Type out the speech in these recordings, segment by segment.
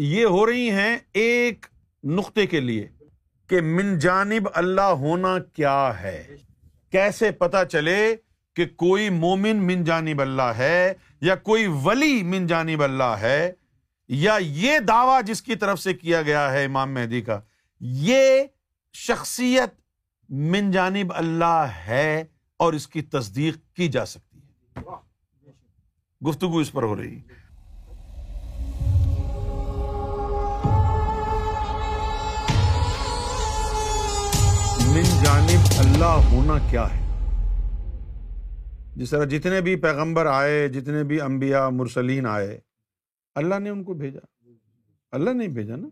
یہ ہو رہی ہیں ایک نقطے کے لیے کہ من جانب اللہ ہونا کیا ہے؟ کیسے پتا چلے کہ کوئی مومن من جانب اللہ ہے یا کوئی ولی من جانب اللہ ہے؟ یا یہ دعویٰ جس کی طرف سے کیا گیا ہے امام مہدی کا، یہ شخصیت من جانب اللہ ہے اور اس کی تصدیق کی جا سکتی ہے۔ گفتگو اس پر ہو رہی۔ من جانب اللہ ہونا کیا ہے؟ جس طرح جتنے بھی پیغمبر آئے، جتنے بھی انبیاء، مرسلین آئے، اللہ نے ان کو بھیجا۔ اللہ نے بھیجا نا؟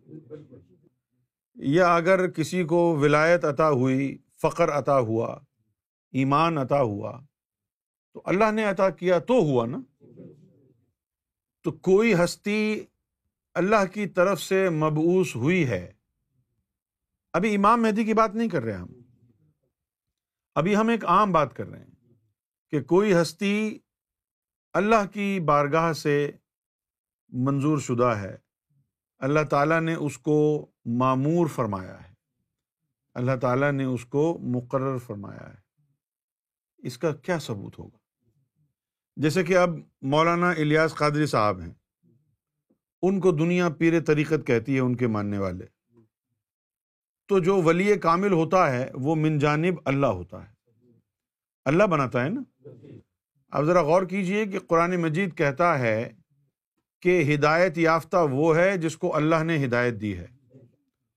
یا اگر کسی کو ولایت عطا ہوئی، فقر عطا ہوا، ایمان عطا ہوا، تو اللہ نے عطا کیا تو ہوا نا؟ تو کوئی ہستی اللہ کی طرف سے مبعوث ہوئی ہے؟ ابھی امام مہدی کی بات نہیں کر رہے ہم۔ ابھی ہم ایک عام بات کر رہے ہیں کہ کوئی ہستی اللہ کی بارگاہ سے منظور شدہ ہے۔ اللہ تعالیٰ نے اس کو معمور فرمایا ہے۔ اللہ تعالیٰ نے اس کو مقرر فرمایا ہے۔ اس کا کیا ثبوت ہوگا؟ جیسے کہ اب مولانا الیاس قادری صاحب ہیں۔ ان کو دنیا پیر طریقت کہتی ہے ان کے ماننے والے۔ تو جو ولی کامل ہوتا ہے، وہ من جانب اللہ ہوتا ہے۔ اللہ بناتا ہے نا؟ اب ذرا غور کیجیے کہ قرآن مجید کہتا ہے کہ ہدایت یافتہ وہ ہے جس کو اللہ نے ہدایت دی ہے۔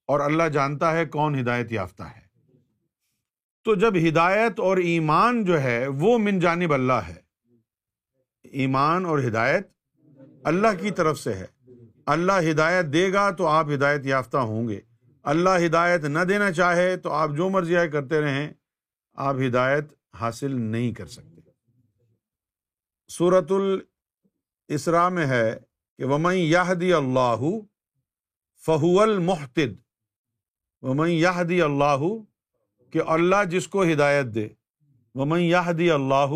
اور اللہ جانتا ہے کون ہدایت یافتہ ہے۔ تو جب ہدایت اور ایمان جو ہے، وہ من جانب اللہ ہے۔ ایمان اور ہدایت اللہ کی طرف سے ہے۔ اللہ ہدایت دے گا تو آپ ہدایت یافتہ ہوں گے۔ اللہ ہدایت نہ دینا چاہے تو آپ جو مرضی آئے کرتے رہیں، آپ ہدایت حاصل نہیں کر سکتے۔ سورت الاسرا میں ہے کہ ومن یاہدی اللہ فہو المحتد۔ ومن یاہدی اللہ کہ اللہ جس کو ہدایت دے۔ ومن یاہدی اللہ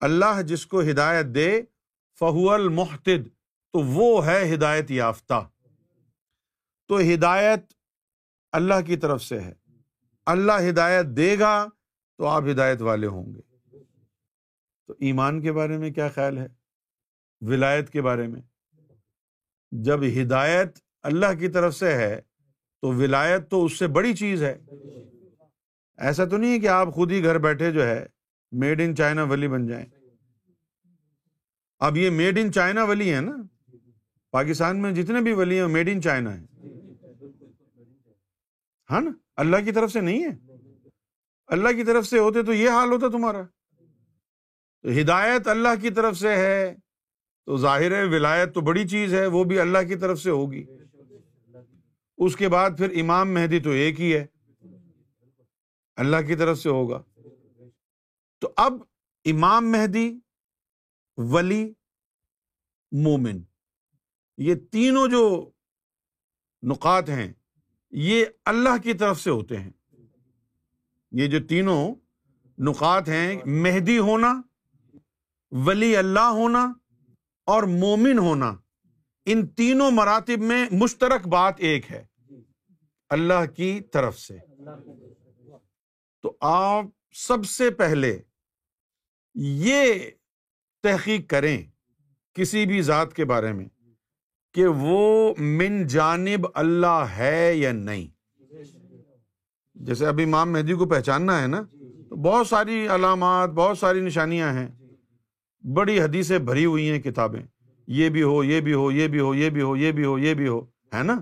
اللہ جس کو ہدایت دے، فہو المحتد۔ تو وہ ہے ہدایت یافتہ۔ تو ہدایت اللہ کی طرف سے ہے۔ اللہ ہدایت دے گا تو آپ ہدایت والے ہوں گے۔ تو ایمان کے بارے میں کیا خیال ہے؟ ولایت کے بارے میں۔ جب ہدایت اللہ کی طرف سے ہے تو ولایت تو اس سے بڑی چیز ہے۔ ایسا تو نہیں ہے کہ آپ خود ہی گھر بیٹھے جو ہے میڈ ان چائنا ولی بن جائیں۔ اب یہ میڈ ان چائنا ولی ہے نا۔ پاکستان میں جتنے بھی ولی ہیں میڈ ان چائنا ہے ہاں نا؟ اللہ کی طرف سے نہیں ہے۔ اللہ کی طرف سے ہوتے تو یہ حال ہوتا تمہارا۔ تو ہدایت اللہ کی طرف سے ہے، تو ظاہر ہے ولایت تو بڑی چیز ہے، وہ بھی اللہ کی طرف سے ہوگی۔ اس کے بعد پھر امام مہدی تو ایک ہی ہے۔ اللہ کی طرف سے ہوگا۔ تو اب امام مہدی، ولی، مومن، یہ تینوں جو نقات ہیں یہ اللہ کی طرف سے ہوتے ہیں۔ یہ جو تینوں نقات ہیں، مہدی ہونا، ولی اللہ ہونا اور مومن ہونا، ان تینوں مراتب میں مشترک بات ایک ہے۔ اللہ کی طرف سے۔ تو آپ سب سے پہلے یہ تحقیق کریں کسی بھی ذات کے بارے میں۔ کہ وہ من جانب اللہ ہے یا نہیں۔ جیسے ابھی امام مہدی کو پہچاننا ہے نا، تو بہت ساری علامات، بہت ساری نشانیاں ہیں۔ بڑی حدیثیں بھری ہوئی ہیں کتابیں۔ یہ بھی ہو، یہ بھی ہو، یہ بھی ہو، یہ بھی ہو، یہ بھی ہو، یہ بھی ہو، ہے نا؟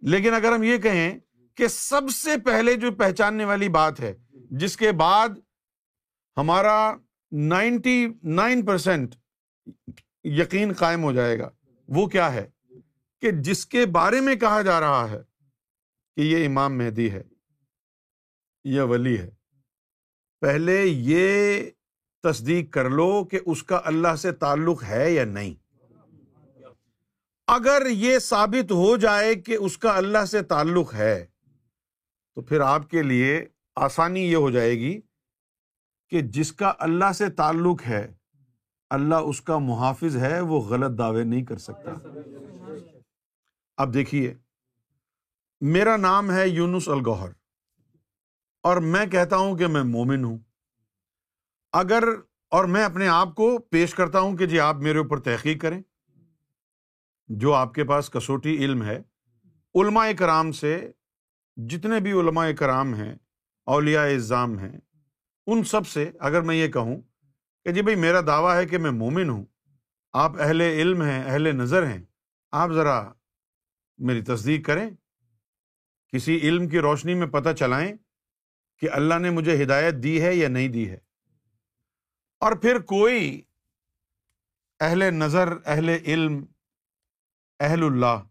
لیکن اگر ہم یہ کہیں کہ سب سے پہلے جو پہچاننے والی بات ہے، جس کے بعد ہمارا نائنٹی نائن پرسینٹ یقین قائم ہو جائے گا۔ وہ کیا ہے کہ جس کے بارے میں کہا جا رہا ہے کہ یہ امام مہدی ہے، یہ ولی ہے۔ پہلے یہ تصدیق کر لو کہ اس کا اللہ سے تعلق ہے یا نہیں۔ اگر یہ ثابت ہو جائے کہ اس کا اللہ سے تعلق ہے، تو پھر آپ کے لیے آسانی یہ ہو جائے گی کہ جس کا اللہ سے تعلق ہے اللہ اس کا محافظ ہے، وہ غلط دعوے نہیں کر سکتا۔ اب دیکھیے، میرا نام ہے یونس الگوہر اور میں کہتا ہوں کہ میں مومن ہوں۔ اگر، اور میں اپنے آپ کو پیش کرتا ہوں کہ جی آپ میرے اوپر تحقیق کریں۔ جو آپ کے پاس کسوٹی علم ہے، علماء کرام سے، جتنے بھی علماء کرام ہیں، اولیاء اظام ہیں، ان سب سے اگر میں یہ کہوں کہ جی بھائی میرا دعویٰ ہے کہ میں مومن ہوں، آپ اہل علم ہیں، اہل نظر ہیں، آپ ذرا میری تصدیق کریں، کسی علم کی روشنی میں پتہ چلائیں کہ اللہ نے مجھے ہدایت دی ہے یا نہیں دی ہے۔ اور پھر کوئی اہل نظر، اہل علم، اہل اللہ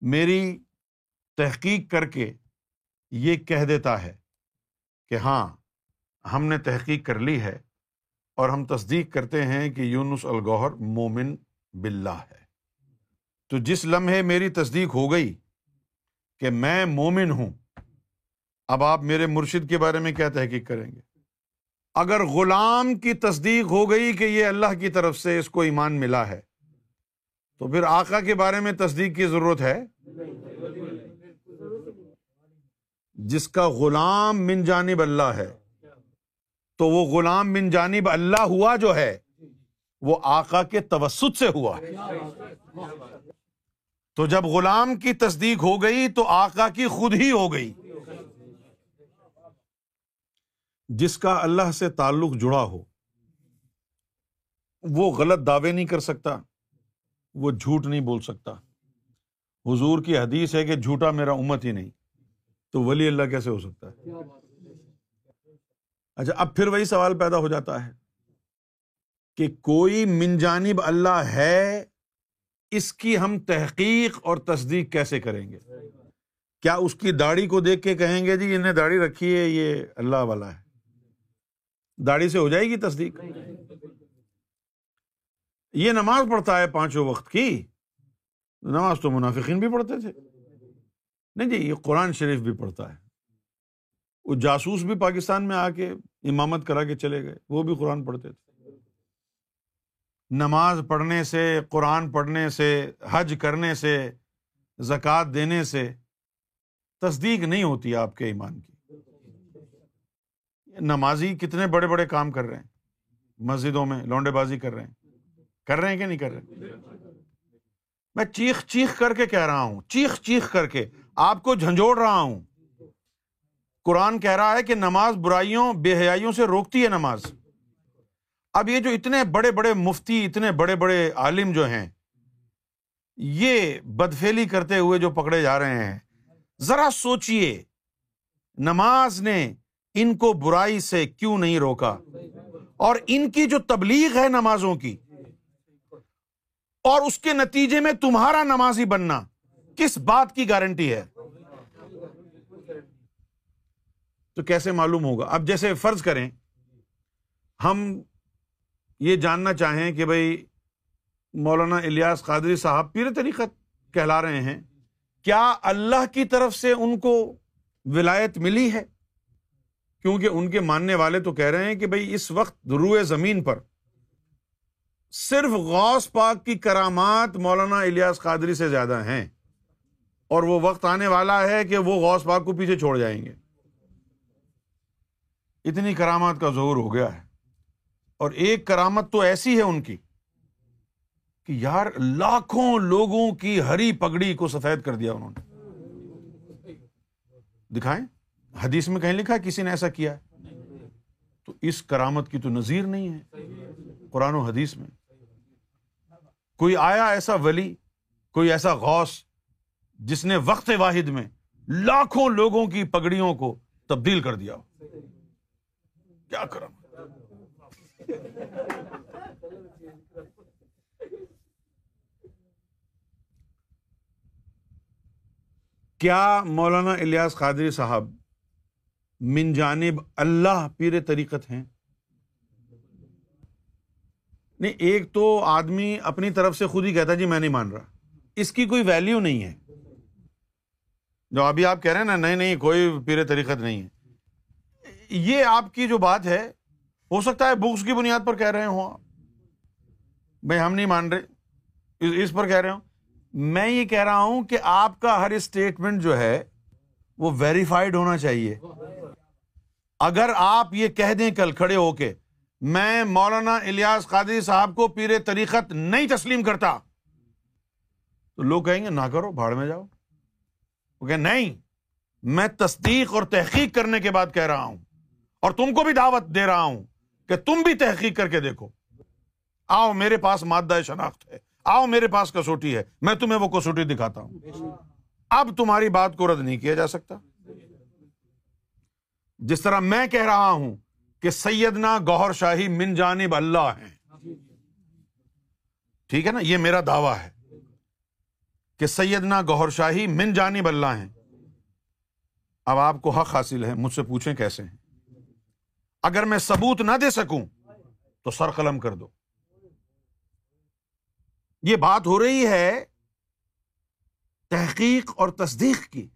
میری تحقیق کر کے یہ کہہ دیتا ہے کہ ہاں ہم نے تحقیق کر لی ہے۔ اور ہم تصدیق کرتے ہیں کہ یونس الگوہر مومن باللہ ہے۔ تو جس لمحے میری تصدیق ہو گئی کہ میں مومن ہوں، اب آپ میرے مرشد کے بارے میں کیا تحقیق کریں گے؟ اگر غلام کی تصدیق ہو گئی کہ یہ اللہ کی طرف سے اس کو ایمان ملا ہے، تو پھر آقا کے بارے میں تصدیق کی ضرورت ہے؟ جس کا غلام من جانب اللہ ہے تو وہ غلام من جانب اللہ ہوا جو ہے وہ آقا کے توسط سے ہوا۔ تو جب غلام کی تصدیق ہو گئی تو آقا کی خود ہی ہو گئی۔ جس کا اللہ سے تعلق جڑا ہو وہ غلط دعوے نہیں کر سکتا وہ جھوٹ نہیں بول سکتا۔ حضور کی حدیث ہے کہ جھوٹا میرا امت ہی نہیں تو ولی اللہ کیسے ہو سکتا ہے؟ اچھا اب پھر وہی سوال پیدا ہو جاتا ہے کہ کوئی من جانب اللہ ہے، اس کی ہم تحقیق اور تصدیق کیسے کریں گے؟ کیا اس کی داڑھی کو دیکھ کے کہیں گے جی انہیں داڑھی رکھی ہے، یہ اللہ والا ہے؟ داڑھی سے ہو جائے گی تصدیق؟ یہ نماز پڑھتا ہے پانچوں وقت کی، نماز تو منافقین بھی پڑھتے تھے۔ نہیں جی یہ قرآن شریف بھی پڑھتا ہے۔ وہ جاسوس بھی پاکستان میں آ کے امامت کرا کے چلے گئے، وہ بھی قرآن پڑھتے تھے۔ نماز پڑھنے سے، قرآن پڑھنے سے، حج کرنے سے، زکوٰۃ دینے سے تصدیق نہیں ہوتی آپ کے ایمان کی۔ نمازی کتنے بڑے بڑے کام کر رہے ہیں۔ مسجدوں میں لونڈے بازی کر رہے ہیں۔ کر رہے ہیں کہ نہیں کر رہے میں چیخ چیخ کر کے کہہ رہا ہوں، چیخ چیخ کر کے آپ کو جھنجھوڑ رہا ہوں۔ قرآن کہہ رہا ہے کہ نماز برائیوں، بے حیائیوں سے روکتی ہے نماز۔ اب یہ جو اتنے بڑے بڑے مفتی، اتنے بڑے بڑے عالم جو ہیں، یہ بدفیلی کرتے ہوئے جو پکڑے جا رہے ہیں، ذرا سوچیے نماز نے ان کو برائی سے کیوں نہیں روکا؟ اور ان کی جو تبلیغ ہے نمازوں کی، اور اس کے نتیجے میں تمہارا نمازی بننا، کس بات کی گارنٹی ہے؟ تو کیسے معلوم ہوگا؟ اب جیسے فرض کریں، ہم یہ جاننا چاہیں کہ بھائی مولانا الیاس قادری صاحب پیر طریقت کہلا رہے ہیں، کیا اللہ کی طرف سے ان کو ولایت ملی ہے؟ کیونکہ ان کے ماننے والے تو کہہ رہے ہیں کہ بھائی اس وقت روئے زمین پر صرف غوث پاک کی کرامات مولانا الیاس قادری سے زیادہ ہیں اور وہ وقت آنے والا ہے کہ وہ غوث پاک کو پیچھے چھوڑ جائیں گے۔ اتنی کرامات کا ظہور ہو گیا ہے۔ اور ایک کرامت تو ایسی ہے ان کی کہ یار لاکھوں لوگوں کی ہری پگڑی کو سفید کر دیا انہوں نے۔ دکھائیں، حدیث میں کہیں لکھا کسی نے ایسا کیا تو اس کرامت کی تو نظیر نہیں ہے۔ قرآن و حدیث میں کوئی آیا ایسا ولی، کوئی ایسا غوث جس نے وقت واحد میں لاکھوں لوگوں کی پگڑیوں کو تبدیل کر دیا کیا کرم؟ کیا مولانا الیاس قادری صاحب من جانب اللہ پیر طریقت ہیں؟ نہیں، ایک تو آدمی اپنی طرف سے خود ہی کہتا جی میں نہیں مان رہا۔ اس کی کوئی ویلیو نہیں ہے۔ جو ابھی آپ کہہ رہے ہیں نا، نہیں نہیں، کوئی پیر طریقت نہیں ہے۔ یہ آپ کی جو بات ہے، ہو سکتا ہے بکس کی بنیاد پر کہہ رہے ہوں آپ۔ بھائی، ہم نہیں مان رہے۔ اس پر کہہ رہے ہوں۔ میں یہ کہہ رہا ہوں کہ آپ کا ہر اسٹیٹمنٹ جو ہے، وہ ویریفائڈ ہونا چاہیے۔ اگر آپ یہ کہہ دیں کل کھڑے ہو کے، میں مولانا الیاس قادری صاحب کو پیر طریقت نہیں تسلیم کرتا۔ تو لوگ کہیں گے، نہ کرو، بھاڑ میں جاؤ۔ کہ نہیں، میں تصدیق اور تحقیق کرنے کے بعد کہہ رہا ہوں۔ اور تم کو بھی دعوت دے رہا ہوں کہ تم بھی تحقیق کر کے دیکھو۔ آؤ، میرے پاس مادہ شناخت ہے۔ آؤ، میرے پاس کسوٹی ہے۔ میں تمہیں وہ کسوٹی دکھاتا ہوں۔ اب تمہاری بات کو رد نہیں کیا جا سکتا۔ جس طرح میں کہہ رہا ہوں کہ سیدنا گوہر شاہی من جانب اللہ ہیں۔ ٹھیک ہے نا؟ یہ میرا دعویٰ ہے کہ سیدنا گوہر شاہی من جانب اللہ ہیں۔ اب آپ کو حق حاصل ہے، مجھ سے پوچھیں کیسے ہیں؟ اگر میں ثبوت نہ دے سکوں تو سر قلم کر دو۔ یہ بات ہو رہی ہے تحقیق اور تصدیق کی۔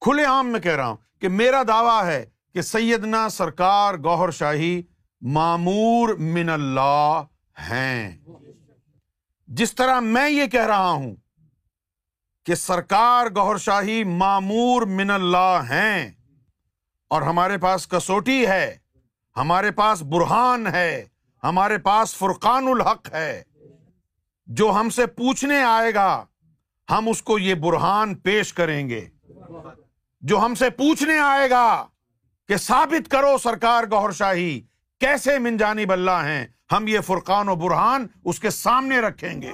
کھلے عام میں کہہ رہا ہوں کہ میرا دعویٰ ہے کہ سیدنا سرکار گوہر شاہی معمور من اللہ ہیں۔ جس طرح میں یہ کہہ رہا ہوں کہ سرکار گوہر شاہی معمور من اللہ ہیں اور ہمارے پاس کسوٹی ہے ہمارے پاس برہان ہے، ہمارے پاس فرقان الحق ہے۔ جو ہم سے پوچھنے آئے گا، ہم اس کو یہ برہان پیش کریں گے۔ جو ہم سے پوچھنے آئے گا کہ ثابت کرو سرکار گوہر شاہی، کیسے من جانب اللہ ہیں؟ ہم یہ فرقان و برہان اس کے سامنے رکھیں گے۔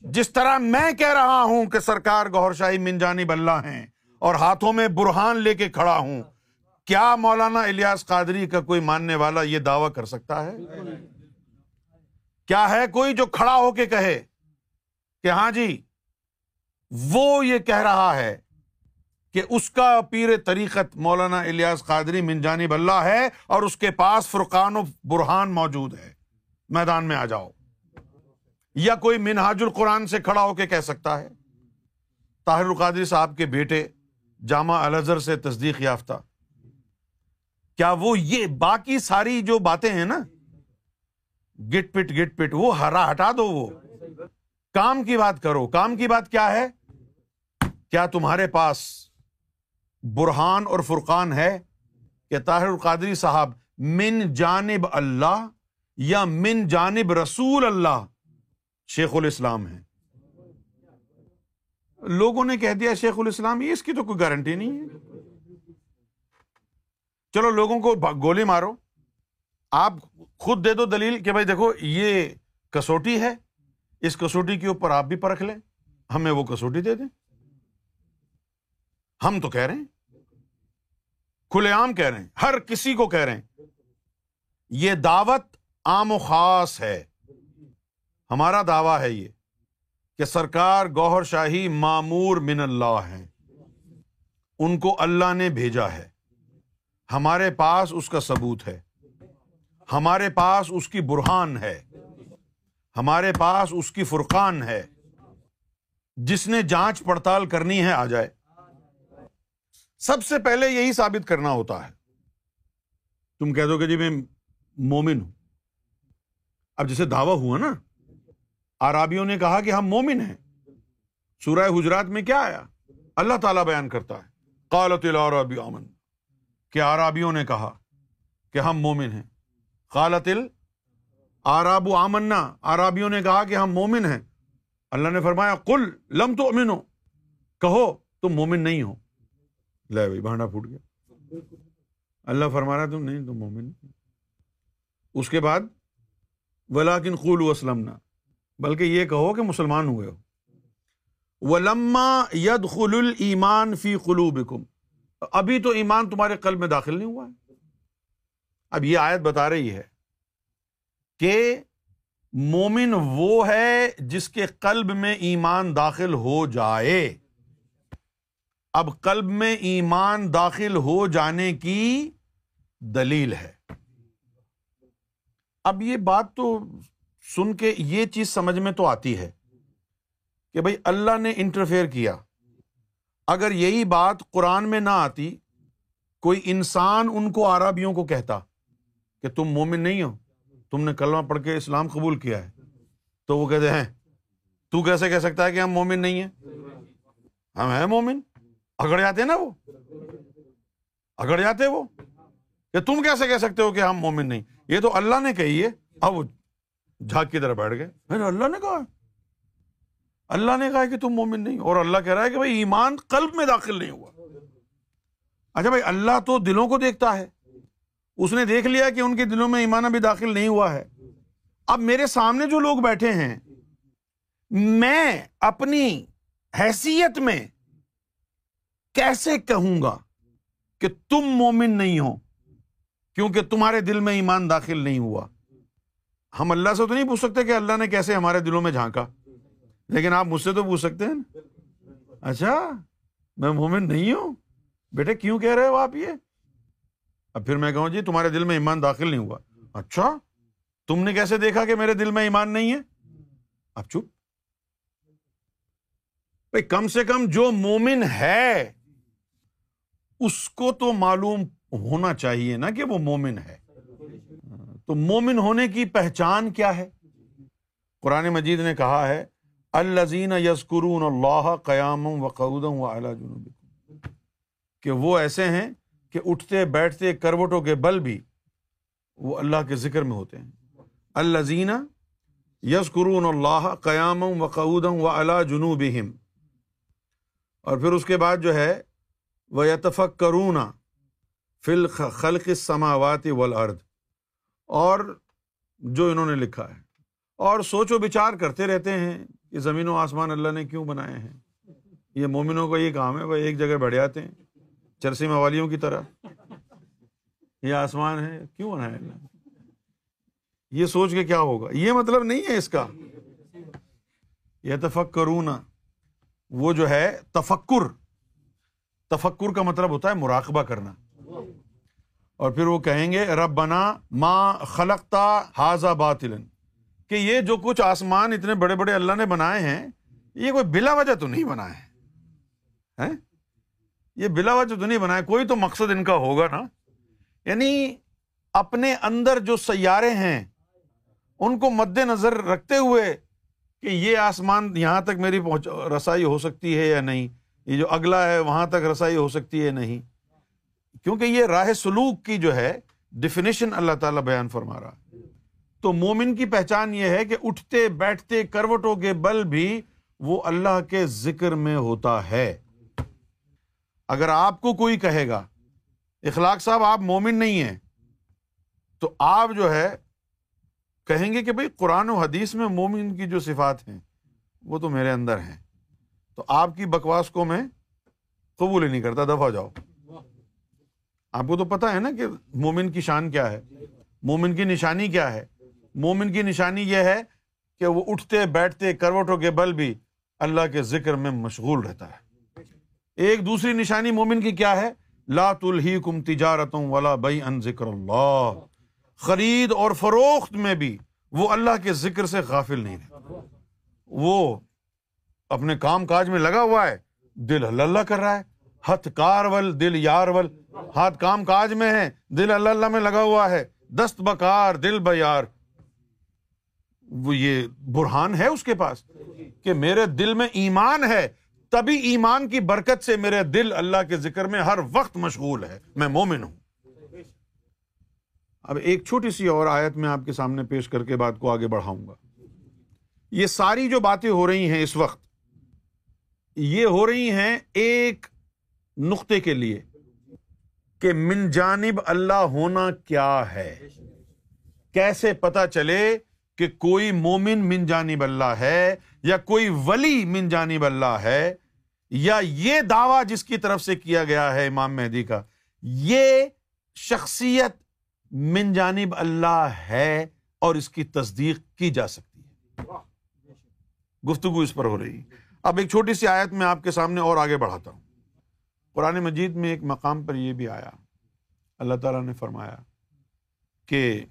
جس طرح میں کہہ رہا ہوں کہ سرکار گوہر شاہی من جانب اللہ ہیں اور ہاتھوں میں برہان لے کے کھڑا ہوں کیا مولانا الیاس قادری کا کوئی ماننے والا یہ دعوی کر سکتا ہے؟ کیا ہے کوئی جو کھڑا ہو کے کہے کہ ہاں جی وہ یہ کہہ رہا ہے کہ اس کا پیر طریقت مولانا الیاس قادری من جانب اللہ ہے اور اس کے پاس فرقان و برہان موجود ہے۔ میدان میں آ جاؤ۔ یا کوئی منہاج القرآن سے کھڑا ہو کے کہہ سکتا ہے؟ طاہر القادری صاحب کے بیٹے جامع الزر سے تصدیق یافتہ۔ کیا وہ یہ باقی ساری جو باتیں ہیں نا، گٹ پٹ گٹ پٹ، وہ ہرا ہٹا دو وہ۔ کام کی بات کرو۔ کام کی بات کیا ہے؟ کیا تمہارے پاس برہان اور فرقان ہے کہ طاہر القادری صاحب من جانب اللہ یا من جانب رسول اللہ شیخ الاسلام ہے لوگوں نے کہہ دیا شیخ الاسلام یہ اس کی تو کوئی گارنٹی نہیں ہے۔ چلو لوگوں کو گولی مارو۔ آپ خود دے دو دلیل کہ بھائی دیکھو، یہ کسوٹی ہے۔ اس کسوٹی کے اوپر آپ بھی پرکھ لیں۔ ہمیں وہ کسوٹی دے دیں۔ ہم تو کہہ رہے ہیں۔ کھلے عام کہہ رہے ہیں۔ ہر کسی کو کہہ رہے ہیں۔ یہ دعوت عام و خاص ہے۔ ہمارا دعویٰ ہے یہ کہ سرکار گوہر شاہی معمور من اللہ ہے ان کو اللہ نے بھیجا ہے۔ ہمارے پاس اس کا ثبوت ہے۔ ہمارے پاس اس کی برہان ہے۔ ہمارے پاس اس کی فرقان ہے۔ جس نے جانچ پڑتال کرنی ہے، آ جائے۔ سب سے پہلے یہی ثابت کرنا ہوتا ہے۔ تم کہہ دو کہ جی میں مومن ہوں۔ اب جسے دعوی ہوا نا آرابیوں نے کہا کہ ہم مومن ہیں۔ سورہ حجرات میں کیا آیا؟ اللہ تعالیٰ بیان کرتا ہے۔ قالت العربی امن کہ آرابیوں نے کہا کہ ہم مومن ہیں۔ قالت آراب آمنا۔ آرابیوں نے کہا کہ ہم مومن ہیں۔ اللہ نے فرمایا کل لم تو امن ہو کہو، تم مومن نہیں ہو۔ لے بھائی، بھانڈا پھوٹ گیا۔ اللہ فرما رہا تم نہیں، تم مومن اس کے بعد ولاکن قول وسلم بلکہ یہ کہو کہ مسلمان ہوئے ہو۔ ولما ید خل ایمان فی قلوبکم ابھی تو ایمان تمہارے قلب میں داخل نہیں ہوا ہے۔ اب یہ آیت بتا رہی ہے کہ مومن وہ ہے جس کے قلب میں ایمان داخل ہو جائے۔ اب قلب میں ایمان داخل ہو جانے کی دلیل ہے۔ اب یہ بات تو سن کے یہ چیز سمجھ میں تو آتی ہے کہ بھائی اللہ نے انٹرفیئر کیا۔ اگر یہی بات قرآن میں نہ آتی، کوئی انسان ان کو آرابیوں کو کہتا کہ تم مومن نہیں ہو، تم نے کلمہ پڑھ کے اسلام قبول کیا ہے، تو وہ کہتے ہیں، تو کیسے کہہ سکتا ہے کہ ہم مومن نہیں ہیں؟ ہم ہیں مومن، اگڑ جاتے نا وہ، اگڑ جاتے وہ، کہ تم کیسے کہہ سکتے ہو کہ ہم مومن نہیں؟ یہ تو اللہ نے کہی ہے، اب جھاگ کی طرح بیٹھ گئے۔ اللہ نے کہا اللہ نے کہا کہ تم مومن نہیں اور اللہ کہہ رہا ہے کہ بھائی ایمان قلب میں داخل نہیں ہوا۔ اچھا بھائی، اللہ تو دلوں کو دیکھتا ہے۔ اس نے دیکھ لیا کہ ان کے دلوں میں ایمان ابھی داخل نہیں ہوا ہے۔ اب میرے سامنے جو لوگ بیٹھے ہیں، میں اپنی حیثیت میں کیسے کہوں گا کہ تم مومن نہیں ہو؟ کیونکہ تمہارے دل میں ایمان داخل نہیں ہوا۔ ہم اللہ سے تو نہیں پوچھ سکتے کہ اللہ نے کیسے ہمارے دلوں میں جھانکا۔ لیکن آپ مجھ سے تو پوچھ سکتے ہیں اچھا میں مومن نہیں ہوں۔ بیٹے، کیوں کہہ رہے ہو آپ یہ؟ اب پھر میں کہوں جی تمہارے دل میں ایمان داخل نہیں ہوا۔ اچھا تم نے کیسے دیکھا کہ میرے دل میں ایمان نہیں ہے؟ اب چپ۔ بھائی، کم سے کم جو مومن ہے، اس کو تو معلوم ہونا چاہیے نا کہ وہ مومن ہے۔ تو مومن ہونے کی پہچان کیا ہے؟ قرآن مجید نے کہا ہے الزین یسکرون اللہ قیام و قعودم و اعلیٰ جنوب کہ وہ ایسے ہیں کہ اٹھتے بیٹھتے کروٹوں کے بل بھی وہ اللہ کے ذکر میں ہوتے ہیں۔ الزین یسکرون اللہ قیام و قعودم و اعلیٰ جنوب اور پھر اس کے بعد جو ہے وہ یتفق کرونا فل خلق سماوات والارض۔ اور جو انہوں نے لکھا ہے۔ اور سوچ و بچار کرتے رہتے ہیں۔ کہ زمین و آسمان اللہ نے کیوں بنائے ہیں؟ یہ مومنوں کا یہ کام ہے، وہ ایک جگہ بیٹھ جاتے ہیں، چرسی موالیوں کی طرح۔ یہ آسمان ہے، کیوں بنایا اللہ یہ سوچ کے کیا ہوگا؟ یہ مطلب نہیں ہے اس کا۔ یہ تفک کرونا وہ جو ہے تفکر۔ تفکر کا مطلب ہوتا ہے مراقبہ کرنا۔ اور پھر وہ کہیں گے رب بنا ماں خلقتا حاضہ باطل کہ یہ جو کچھ آسمان اتنے بڑے بڑے اللہ نے بنائے ہیں، یہ کوئی بلا وجہ تو نہیں بنا ہے یہ بلا وجہ تو نہیں بنا ہے کوئی تو مقصد ان کا ہوگا نا؟ یعنی اپنے اندر جو سیارے ہیں، ان کو مد نظر رکھتے ہوئے کہ یہ آسمان یہاں تک میری پہنچ، رسائی ہو سکتی ہے یا نہیں؟ یہ جو اگلا ہے، وہاں تک رسائی ہو سکتی ہے نہیں؟ کیونکہ یہ راہ سلوک کی جو ہے ڈیفینیشن اللہ تعالیٰ بیان فرما رہا تو مومن کی پہچان یہ ہے کہ اٹھتے بیٹھتے کروٹوں کے بل بھی وہ اللہ کے ذکر میں ہوتا ہے۔ اگر آپ کو کوئی کہے گا، اخلاق صاحب، آپ مومن نہیں ہیں، تو آپ جو ہے کہیں گے کہ بھائی قرآن و حدیث میں مومن کی جو صفات ہیں، وہ تو میرے اندر ہیں۔ تو آپ کی بکواس کو میں قبول ہی نہیں کرتا دفعہ جاؤ۔ آپ کو تو پتا ہے نا کہ مومن کی شان کیا ہے، مومن کی نشانی کیا ہے۔ مومن کی نشانی یہ ہے کہ وہ اٹھتے، بیٹھتے، کروٹوں کے بل بھی اللہ کے ذکر میں مشغول رہتا ہے۔ ایک دوسری نشانی مومن کی کیا ہے؟ لا تلہی کم تجارتوں والا بئی ان ذکر اللہ۔ خرید اور فروخت میں بھی وہ اللہ کے ذکر سے غافل نہیں رہتا۔ وہ اپنے کام کاج میں لگا ہوا ہے، دل اللہ کر رہا ہے۔ ہتھ کار ول، دل یار ول۔ ہاتھ کام کاج میں ہے، دل اللہ اللہ میں لگا ہوا ہے۔ دست بکار، دل بیار۔ وہ یہ برہان ہے اس کے پاس کہ میرے دل میں ایمان ہے، تبھی ایمان کی برکت سے میرے دل اللہ کے ذکر میں ہر وقت مشغول ہے۔ میں مومن ہوں۔ اب ایک چھوٹی سی اور آیت میں آپ کے سامنے پیش کر کے بات کو آگے بڑھاؤں گا۔ یہ ساری جو باتیں ہو رہی ہیں اس وقت، یہ ہو رہی ہیں ایک نقطے کے لیے کہ من جانب اللہ ہونا کیا ہے؟ کیسے پتا چلے کہ کوئی مومن من جانب اللہ ہے یا کوئی ولی من جانب اللہ ہے، یا یہ دعوی جس کی طرف سے کیا گیا ہے امام مہدی کا، یہ شخصیت من جانب اللہ ہے اور اس کی تصدیق کی جا سکتی ہے۔ گفتگو اس پر ہو رہی۔ اب ایک چھوٹی سی آیت میں آپ کے سامنے اور آگے بڑھاتا ہوں۔ قرآن مجید میں ایک مقام پر یہ بھی آیا۔ اللہ تعالیٰ نے فرمایا کہ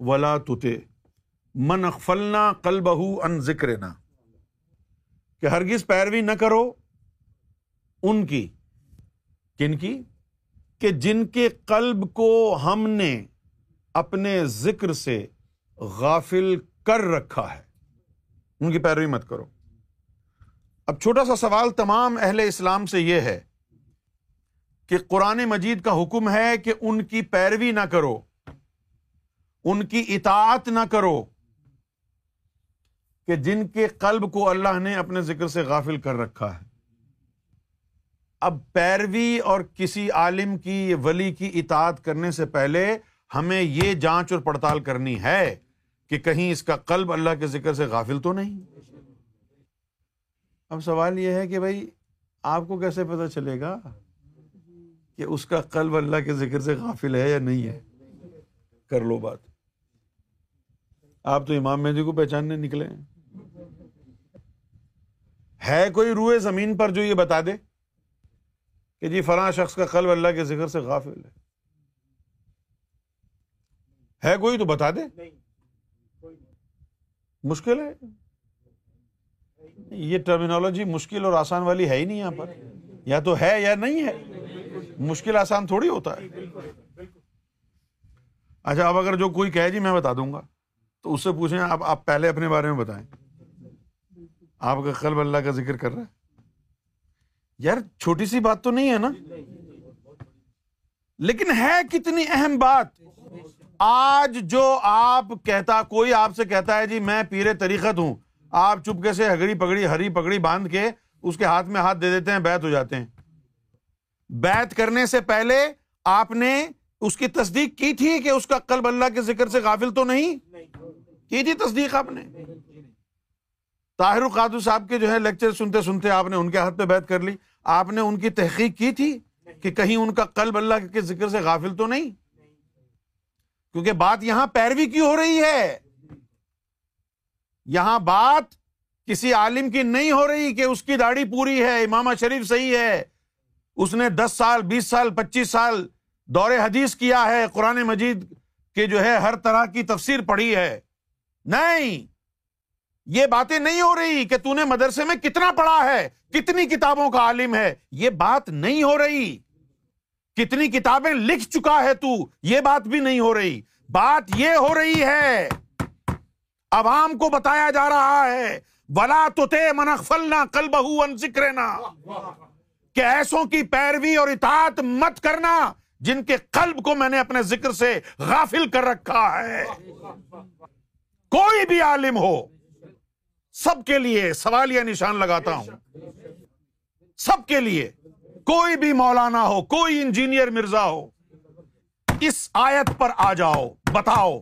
ولا تتے من اخفلنا کل بہو ان ذکر نہ کہ ہرگز پیروی نہ کرو ان کی۔ کن کی؟ کہ جن کے قلب کو ہم نے اپنے ذکر سے غافل کر رکھا ہے۔ ان کی پیروی مت کرو۔ اب چھوٹا سا سوال تمام اہل اسلام سے یہ ہے کہ قرآن مجید کا حکم ہے کہ ان کی پیروی نہ کرو، ان کی اطاعت نہ کرو کہ جن کے قلب کو اللہ نے اپنے ذکر سے غافل کر رکھا ہے۔ اب پیروی اور کسی عالم کی ولی کی اطاعت کرنے سے پہلے ہمیں یہ جانچ اور پڑتال کرنی ہے کہ کہیں اس کا قلب اللہ کے ذکر سے غافل تو نہیں۔ اب سوال یہ ہے کہ بھائی، آپ کو کیسے پتا چلے گا کہ اس کا قلب اللہ کے ذکر سے غافل ہے یا نہیں ہے؟ کر لو بات۔ آپ تو امام مہدی کو پہچاننے نکلے ہیں۔ ہے کوئی روئے زمین پر جو یہ بتا دے کہ جی فلاں شخص کا قلب اللہ کے ذکر سے غافل ہے؟ ہے کوئی تو بتا دے؟ مشکل ہے؟ یہ ٹرمینالوجی مشکل اور آسان والی ہے ہی نہیں یہاں پر۔ یا تو ہے یا نہیں ہے۔ مشکل آسان تھوڑی ہوتا ہے۔ اچھا اب اگر جو کوئی کہے جی میں بتا دوں گا۔ تو اس سے پوچھیں آپ آپ پہلے اپنے بارے میں بتائیں۔ آپ کا قلب اللہ کا ذکر کر رہا ہے؟ یار چھوٹی سی بات تو نہیں ہے نا؟ لیکن ہے کتنی اہم بات۔ آج جو آپ کہتا، کوئی آپ سے کہتا ہے جی میں پیرے طریقت ہوں۔ آپ چپکے سے ہگڑی پگڑی، ہری پگڑی باندھ کے اس کے ہاتھ میں ہاتھ دے دیتے ہیں، بیت ہو جاتے ہیں۔ بیت کرنے سے پہلے آپ نے اس کی تصدیق کی تھی کہ اس کا قلب اللہ کے ذکر سے غافل تو نہیں؟ کی تھی تصدیق آپ نے؟ طاہر القادو صاحب کے جو ہے لیکچر سنتے سنتے آپ نے ان کے ہاتھ پہ بیت کر لی۔ آپ نے ان کی تحقیق کی تھی کہ کہیں ان کا قلب اللہ کے ذکر سے غافل تو نہیں؟ کیونکہ بات یہاں پیروی کی ہو رہی ہے۔ یہاں بات کسی عالم کی نہیں ہو رہی کہ اس کی داڑھی پوری ہے امام شریف صحیح ہے۔ اس نے دس سال، بیس سال، پچیس سال دور حدیث کیا ہے، قرآن مجید کے جو ہے ہر طرح کی تفسیر پڑھی ہے۔ نہیں! یہ باتیں نہیں ہو رہی کہ تو نے مدرسے میں کتنا پڑھا ہے، کتنی کتابوں کا عالم ہے۔ یہ بات نہیں ہو رہی۔ کتنی کتابیں لکھ چکا ہے تو یہ بات بھی نہیں ہو رہی۔ بات یہ ہو رہی ہے۔ عوام کو بتایا جا رہا ہے۔ ولا تو منخلنا کل بہو ان ذکر کہ ایسوں کی پیروی اور اطاعت مت کرنا جن کے قلب کو میں نے اپنے ذکر سے غافل کر رکھا ہے۔ کوئی بھی عالم ہو۔ سب کے لیے سوالیہ نشان لگاتا ہوں۔ سب کے لیے۔ کوئی بھی مولانا ہو، کوئی انجینئر مرزا ہو، اس آیت پر آ جاؤ، بتاؤ۔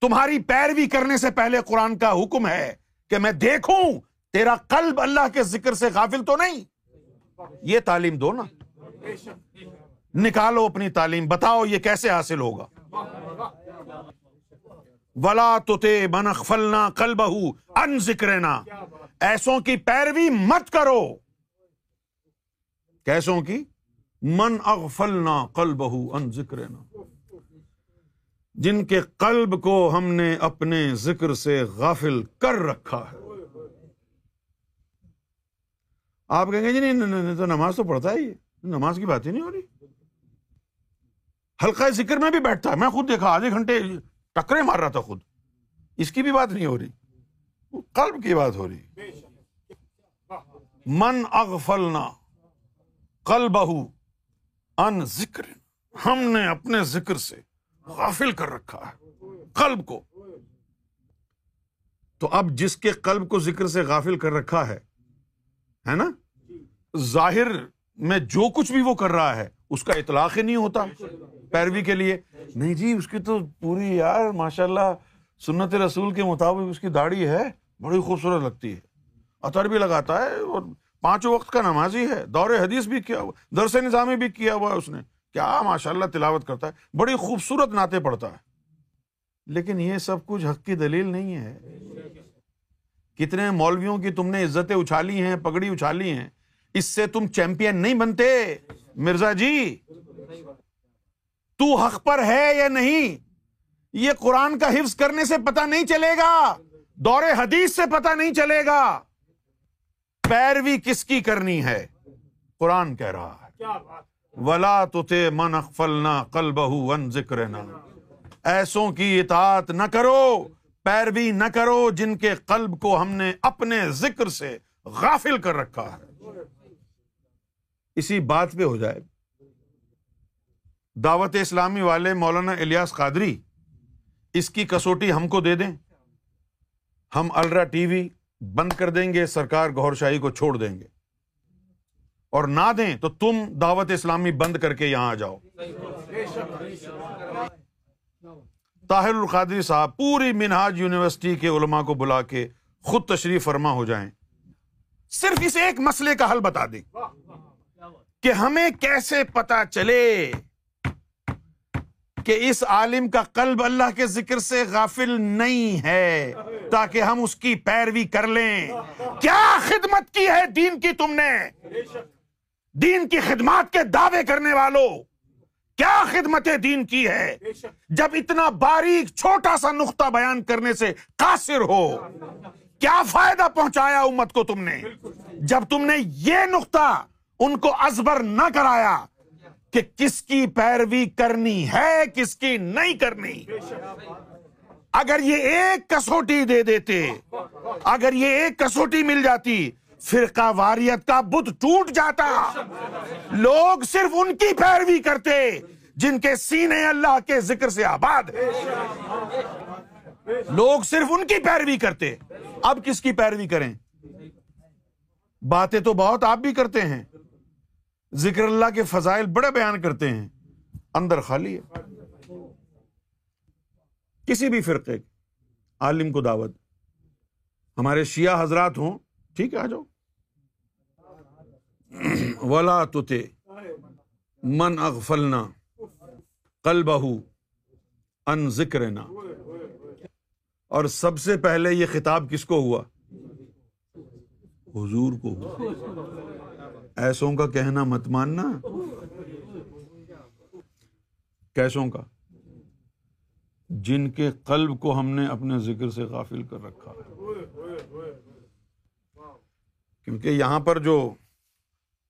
تمہاری پیروی کرنے سے پہلے قرآن کا حکم ہے کہ میں دیکھوں، تیرا قلب اللہ کے ذکر سے غافل تو نہیں۔ یہ تعلیم دو نا۔ نکالو اپنی تعلیم، بتاؤ یہ کیسے حاصل ہوگا۔ ولا تو منخ فلنا کل بہو ان ذکرنا ایسوں کی پیروی مت کرو۔ کیسوں کی؟ من اغفلنا کل ان ذکرنا جن کے قلب کو ہم نے اپنے ذکر سے غافل کر رکھا ہے۔ آپ کہیں گے جی نہیں تو نماز تو پڑھتا ہے۔ یہ نماز کی بات ہی نہیں ہو رہی۔ ہلکا ذکر میں بھی بیٹھتا ہے۔ میں خود دیکھا، آدھے گھنٹے ٹکرے مار رہا تھا خود۔ اس کی بھی بات نہیں ہو رہی۔ قلب کی بات ہو رہی۔ من اغفلنا قلبہ ان ذکر۔ ہم نے اپنے ذکر سے غافل کر رکھا ہے۔ قلب کو۔ تو اب جس کے قلب کو ذکر سے غافل کر رکھا ہے ہے نا؟ ظاہر میں جو کچھ بھی وہ کر رہا ہے، اس کا اطلاق ہی نہیں ہوتا۔ پیروی کے لیے۔ نہیں جی اس کی تو پوری یار ماشاء اللہ سنت رسول کے مطابق اس کی داڑھی ہے، بڑی خوبصورت لگتی ہے۔ اطر بھی لگاتا ہے اور پانچوں وقت کا نمازی ہے۔ دور حدیث بھی کیا ہوا، درس نظامی بھی کیا ہوا ہے اس نے۔ کیا ماشاء اللہ تلاوت کرتا ہے۔ بڑی خوبصورت نعتیں پڑھتا ہے۔ لیکن یہ سب کچھ حق کی دلیل نہیں ہے۔ کتنے مولویوں کی تم نے عزتیں اچھالی ہیں، پگڑی اچھالی ہیں۔ اس سے تم چیمپئن نہیں بنتے۔ مرزا جی تو حق پر ہے یا نہیں؟ یہ قرآن کا حفظ کرنے سے پتا نہیں چلے گا۔ دور حدیث سے پتا نہیں چلے گا۔ پیروی کس کی کرنی ہے؟ قرآن کہہ رہا ہے۔ ولا تو من اخفلنا کل بہو ذکر ایسوں کی اطاعت نہ کرو پیروی نہ کرو جن کے قلب کو ہم نے اپنے ذکر سے غافل کر رکھا ہے۔ اسی بات پہ ہو جائے۔ دعوت اسلامی والے مولانا الیاس قادری، اس کی کسوٹی ہم کو دے دیں۔ ہم الرا ٹی وی بند کر دیں گے، سرکار گور شاہی کو چھوڑ دیں گے۔ اور نہ دیں تو تم دعوت اسلامی بند کر کے یہاں آ جاؤ۔ طاہر القادری صاحب، پوری منہاج یونیورسٹی کے علماء کو بلا کے خود تشریف فرما ہو جائیں۔ صرف اس ایک مسئلے کا حل بتا دیں کہ ہمیں کیسے پتا چلے کہ اس عالم کا قلب اللہ کے ذکر سے غافل نہیں ہے، تاکہ ہم اس کی پیروی کر لیں۔ کیا خدمت کی ہے دین کی تم نے؟ دین کی خدمات کے دعوے کرنے والوں کیا خدمت دین کی ہے؟ جب اتنا باریک چھوٹا سا نقطہ بیان کرنے سے قاصر ہو، کیا فائدہ پہنچایا امت کو تم نے؟ جب تم نے یہ نقطہ ان کو ازبر نہ کرایا کہ کس کی پیروی کرنی ہے، کس کی نہیں کرنی۔ اگر یہ ایک کسوٹی دے دیتے، اگر یہ ایک کسوٹی مل جاتی، فرقہ واریت کا بت ٹوٹ جاتا۔ لوگ صرف ان کی پیروی کرتے جن کے سینے اللہ کے ذکر سے آباد ہے لوگ صرف ان کی پیروی کرتے۔ اب کس کی پیروی کریں؟ باتیں تو بہت آپ بھی کرتے ہیں۔ ذکر اللہ کے فضائل بڑے بیان کرتے ہیں، اندر خالی ہے۔ کسی بھی فرقے عالم کو دعوت۔ ہمارے شیعہ حضرات ہوں، ٹھیک ہے، آ جاؤ۔ ولا تتے من اغفلنا کل بہو ان ذکر اور سب سے پہلے یہ خطاب کس کو ہوا؟ حضور کو ہوا۔ ایسوں کا کہنا مت ماننا۔ کیسوں کا؟ جن کے قلب کو ہم نے اپنے ذکر سے غافل کر رکھا کیونکہ یہاں پر جو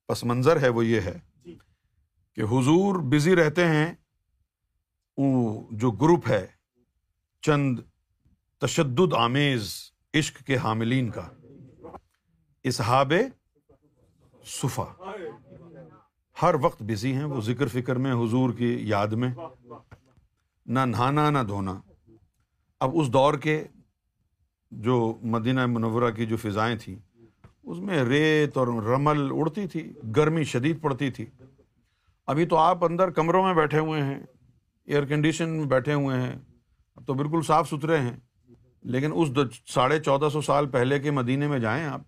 پس منظر ہے وہ یہ ہے کہ حضور بزی رہتے ہیں۔ جو گروپ ہے چند تشدد آمیز عشق کے حاملین کا۔ اسحاب صفا۔ ہر وقت بزی ہیں وہ ذکر فکر میں، حضور کی یاد میں۔ نہ نہانا، نہ دھونا۔ اب اس دور کے جو مدینہ منورہ کی جو فضائیں تھیں، اس میں ریت اور رمل اڑتی تھی، گرمی شدید پڑتی تھی۔ ابھی تو آپ اندر کمروں میں بیٹھے ہوئے ہیں ایئر کنڈیشن میں بیٹھے ہوئے ہیں، اب تو بالکل صاف ستھرے ہیں۔ لیکن اس ساڑھے چودہ سو سال پہلے کے مدینے میں جائیں آپ۔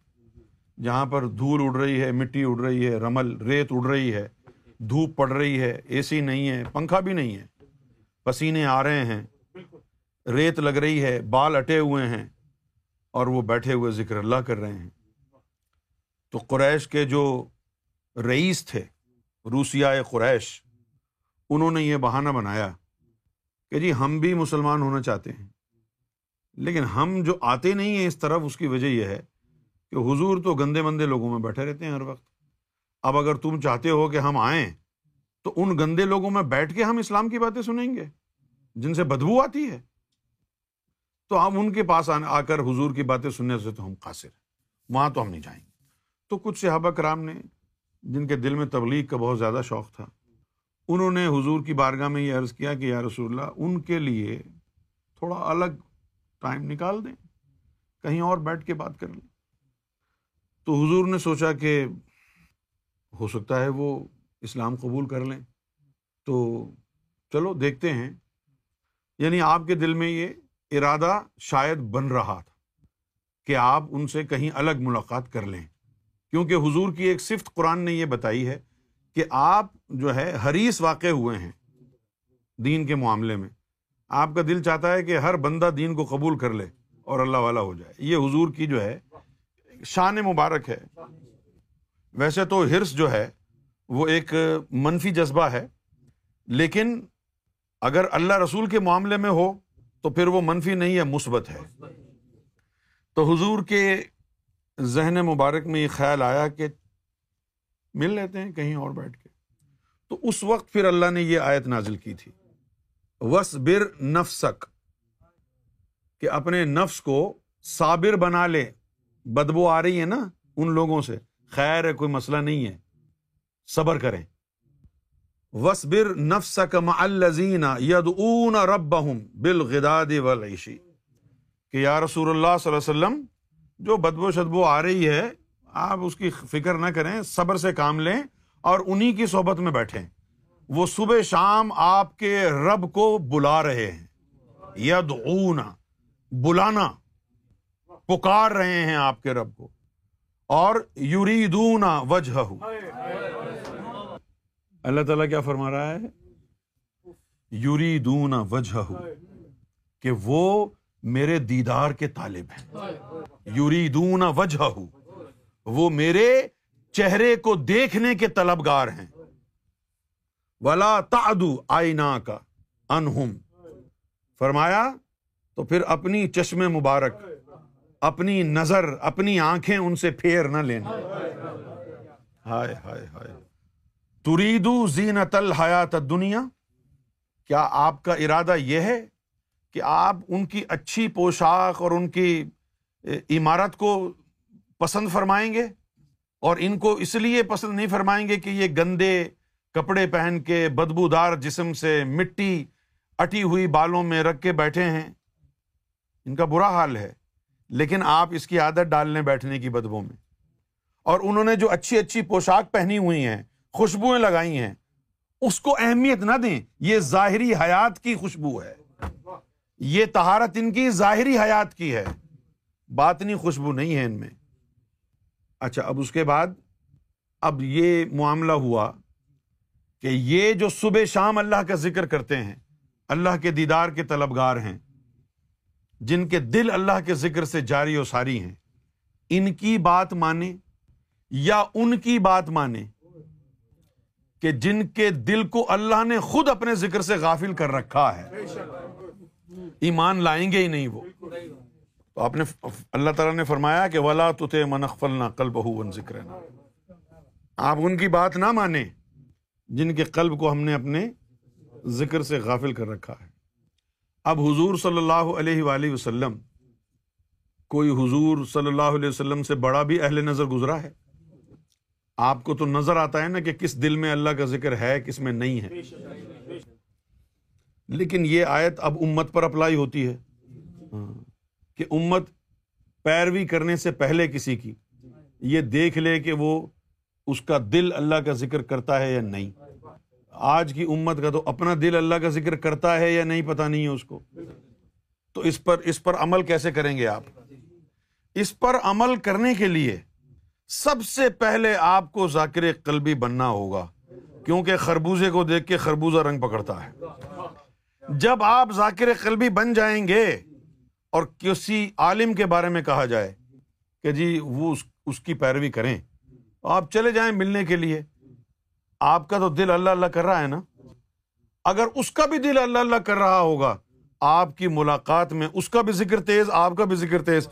جہاں پر دھول اڑ رہی ہے، مٹی اڑ رہی ہے، رمل، ریت اڑ رہی ہے، دھوپ پڑ رہی ہے، اے سی نہیں ہے، پنکھا بھی نہیں ہے، پسینے آ رہے ہیں، ریت لگ رہی ہے، بال اٹے ہوئے ہیں اور وہ بیٹھے ہوئے ذکر اللہ کر رہے ہیں۔ تو قریش کے جو رئیس تھے، روسیہ قریش، انہوں نے یہ بہانہ بنایا کہ جی ہم بھی مسلمان ہونا چاہتے ہیں، لیکن ہم جو آتے نہیں ہیں اس طرف، اس کی وجہ یہ ہے کہ حضور تو گندے مندے لوگوں میں بیٹھے رہتے ہیں ہر وقت۔ اب اگر تم چاہتے ہو کہ ہم آئیں، تو ان گندے لوگوں میں بیٹھ کے ہم اسلام کی باتیں سنیں گے، جن سے بدبو آتی ہے۔ تو ہم ان کے پاس آ کر حضور کی باتیں سننے سے تو ہم قاصر ہیں۔ وہاں تو ہم نہیں جائیں۔ گے تو کچھ صحابہ کرام نے، جن کے دل میں تبلیغ کا بہت زیادہ شوق تھا، انہوں نے حضور کی بارگاہ میں یہ عرض کیا کہ یا رسول اللہ، ان کے لیے تھوڑا الگ ٹائم نکال دیں، کہیں اور بیٹھ کے بات کر لیں۔ تو حضور نے سوچا کہ ہو سکتا ہے وہ اسلام قبول کر لیں۔ تو چلو دیکھتے ہیں۔ یعنی آپ کے دل میں یہ ارادہ شاید بن رہا تھا کہ آپ ان سے کہیں الگ ملاقات کر لیں۔ کیونکہ حضور کی ایک صفت قرآن نے یہ بتائی ہے کہ آپ جو ہے حریث واقع ہوئے ہیں دین کے معاملے میں۔ آپ کا دل چاہتا ہے کہ ہر بندہ دین کو قبول کر لے اور اللہ والا ہو جائے۔ یہ حضور کی جو ہے شان مبارک ہے۔ ویسے تو ہرس جو ہے، وہ ایک منفی جذبہ ہے، لیکن اگر اللہ رسول کے معاملے میں ہو، تو پھر وہ منفی نہیں ہے، مثبت ہے۔ تو حضور کے ذہن مبارک میں یہ خیال آیا کہ مل لیتے ہیں کہیں اور بیٹھ کے۔ تو اس وقت پھر اللہ نے یہ آیت نازل کی تھی۔ وس بر نفسک، کہ اپنے نفس کو صابر بنا لے۔ بدبو آ رہی ہے نا ان لوگوں سے۔ خیر ہے، کوئی مسئلہ نہیں ہے۔ صبر کریں۔ وسبر نفس کم الزین ید اون رب بالغداد والعشی کہ یا رسول اللہ صلی اللہ علیہ وسلم، جو بدبو شدبو آ رہی ہے، آپ اس کی فکر نہ کریں، صبر سے کام لیں اور انہیں کی صحبت میں بیٹھیں۔ وہ صبح شام آپ کے رب کو بلا رہے ہیں۔ ید بلانا۔ پکار رہے ہیں آپ کے رب کو۔ اور یوریدون وجہ اللہ تعالیٰ کیا فرما رہا ہے؟ یوریدون وجہ کہ وہ میرے دیدار کے طالب ہیں۔ یوریدون وجہ وہ میرے چہرے کو دیکھنے کے طلبگار ہیں۔ ولا تعدو آئینہ کا انہم فرمایا، تو پھر اپنی چشم مبارک اپنی نظر، اپنی آنکھیں ان سے پھیر نہ لینا ہائے ہائے ہائے۔ تریدو زینت الحیات دنیا کیا آپ کا ارادہ یہ ہے کہ آپ ان کی اچھی پوشاک اور ان کی عمارت کو پسند فرمائیں گے؟ اور ان کو اس لیے پسند نہیں فرمائیں گے کہ یہ گندے کپڑے پہن کے بدبو دار جسم سے مٹی اٹی ہوئی بالوں میں رکھ کے بیٹھے ہیں؟ ان کا برا حال ہے۔ لیکن آپ اس کی عادت ڈالنے بیٹھنے کی بدبو میں۔ اور انہوں نے جو اچھی اچھی پوشاک پہنی ہوئی ہیں، خوشبوئیں لگائی ہیں، اس کو اہمیت نہ دیں، یہ ظاہری حیات کی خوشبو ہے۔ یہ تہارت ان کی ظاہری حیات کی ہے۔ باطنی خوشبو نہیں ہے ان میں۔ اچھا اب اس کے بعد، اب یہ معاملہ ہوا کہ یہ جو صبح شام اللہ کا ذکر کرتے ہیں، اللہ کے دیدار کے طلبگار ہیں جن کے دل اللہ کے ذکر سے جاری و ساری ہیں، ان کی بات مانے یا ان کی بات مانے کہ جن کے دل کو اللہ نے خود اپنے ذکر سے غافل کر رکھا ہے۔ ایمان لائیں گے ہی نہیں وہ۔ تو آپ نے اللہ تعالیٰ نے فرمایا کہ ولا تتے منقفل نہ کل بہو ذکر آپ ان کی بات نہ مانیں جن کے قلب کو ہم نے اپنے ذکر سے غافل کر رکھا ہے۔ اب حضور صلی اللہ علیہ وآلہ وسلم، کوئی حضور صلی اللہ علیہ وسلم سے بڑا بھی اہل نظر گزرا ہے؟ آپ کو تو نظر آتا ہے نا کہ کس دل میں اللہ کا ذکر ہے، کس میں نہیں ہے۔ لیکن یہ آیت اب امت پر اپلائی ہوتی ہے۔ ہاں، کہ امت پیروی کرنے سے پہلے کسی کی، یہ دیکھ لے کہ وہ اس کا دل اللہ کا ذکر کرتا ہے یا نہیں۔ آج کی امت کا تو اپنا دل اللہ کا ذکر کرتا ہے یا نہیں پتا نہیں ہے اس کو؟ تو اس پر اس پر عمل کیسے کریں گے آپ؟ اس پر عمل کرنے کے لیے سب سے پہلے آپ کو ذاکر قلبی بننا ہوگا، کیونکہ خربوزے کو دیکھ کے خربوزہ رنگ پکڑتا ہے۔ جب آپ ذاکر قلبی بن جائیں گے اور کسی عالم کے بارے میں کہا جائے کہ جی وہ اس کی پیروی کریں، آپ چلے جائیں ملنے کے لیے۔ آپ کا تو دل اللہ اللہ کر رہا ہے نا؟ اگر اس کا بھی دل اللہ اللہ کر رہا ہوگا، آپ کی ملاقات میں اس کا بھی ذکر تیز، آپ کا بھی ذکر تیز۔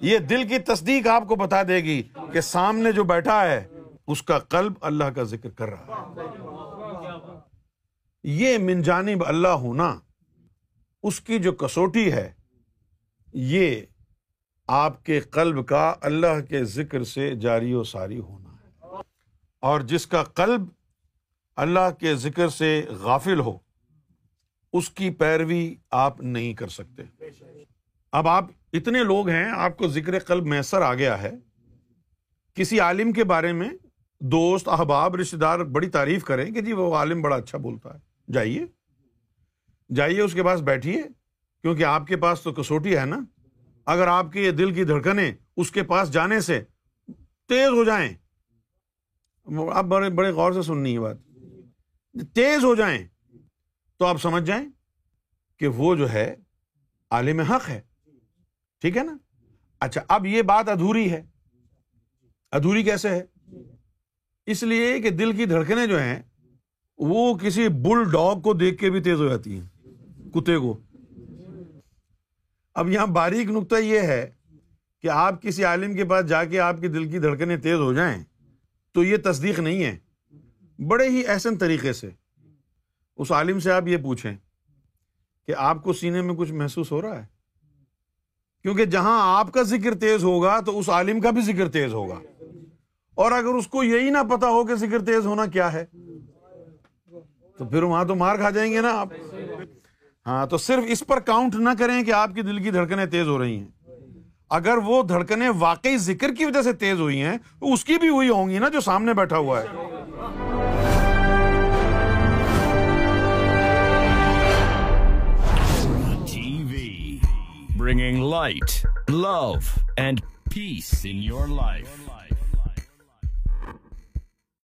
یہ دل کی تصدیق آپ کو بتا دے گی کہ سامنے جو بیٹھا ہے، اس کا قلب اللہ کا ذکر کر رہا ہے۔ یہ من جانب اللہ ہونا اس کی جو کسوٹی ہے، یہ آپ کے قلب کا اللہ کے ذکر سے جاری و ساری ہونا اور جس کا قلب اللہ کے ذکر سے غافل ہو، اس کی پیروی آپ نہیں کر سکتے۔ اب آپ اتنے لوگ ہیں، آپ کو ذکر قلب میسر آ گیا ہے۔ کسی عالم کے بارے میں دوست، احباب رشتے دار بڑی تعریف کریں کہ جی وہ عالم بڑا اچھا بولتا ہے۔ جائیے۔ جائیے، اس کے پاس بیٹھیے، کیونکہ آپ کے پاس تو کسوٹی ہے نا۔ اگر آپ کے یہ دل کی دھڑکنیں اس کے پاس جانے سے تیز ہو جائیں آپ بڑے بڑے غور سے سننی ہے بات۔ تیز ہو جائیں تو آپ سمجھ جائیں کہ وہ جو ہے عالم حق ہے۔ ٹھیک ہے نا؟ اچھا اب یہ بات ادھوری ہے۔ ادھوری کیسے ہے؟ اس لیے کہ دل کی دھڑکنیں جو ہیں، وہ کسی بل ڈاگ کو دیکھ کے بھی تیز ہو جاتی ہیں، کتے کو۔ اب یہاں باریک نقطہ یہ ہے کہ آپ کسی عالم کے پاس جا کے آپ کی دل کی دھڑکنیں تیز ہو جائیں۔ تو یہ تصدیق نہیں ہے۔ بڑے ہی احسن طریقے سے۔ اس عالم سے آپ یہ پوچھیں کہ آپ کو سینے میں کچھ محسوس ہو رہا ہے؟ کیونکہ جہاں آپ کا ذکر تیز ہوگا تو اس عالم کا بھی ذکر تیز ہوگا۔ اور اگر اس کو یہی نہ پتا ہو کہ ذکر تیز ہونا کیا ہے، تو پھر وہاں تو مار کھا جائیں گے نا آپ۔ ہاں تو صرف اس پر کاؤنٹ نہ کریں کہ آپ کی دل کی دھڑکنیں تیز ہو رہی ہیں۔ اگر وہ دھڑکنیں واقعی ذکر کی وجہ سے تیز ہوئی ہیں، تو اس کی بھی ہوئی ہوں گی نا جو سامنے بیٹھا ہوا ہے۔ TV bringing light love and peace in your life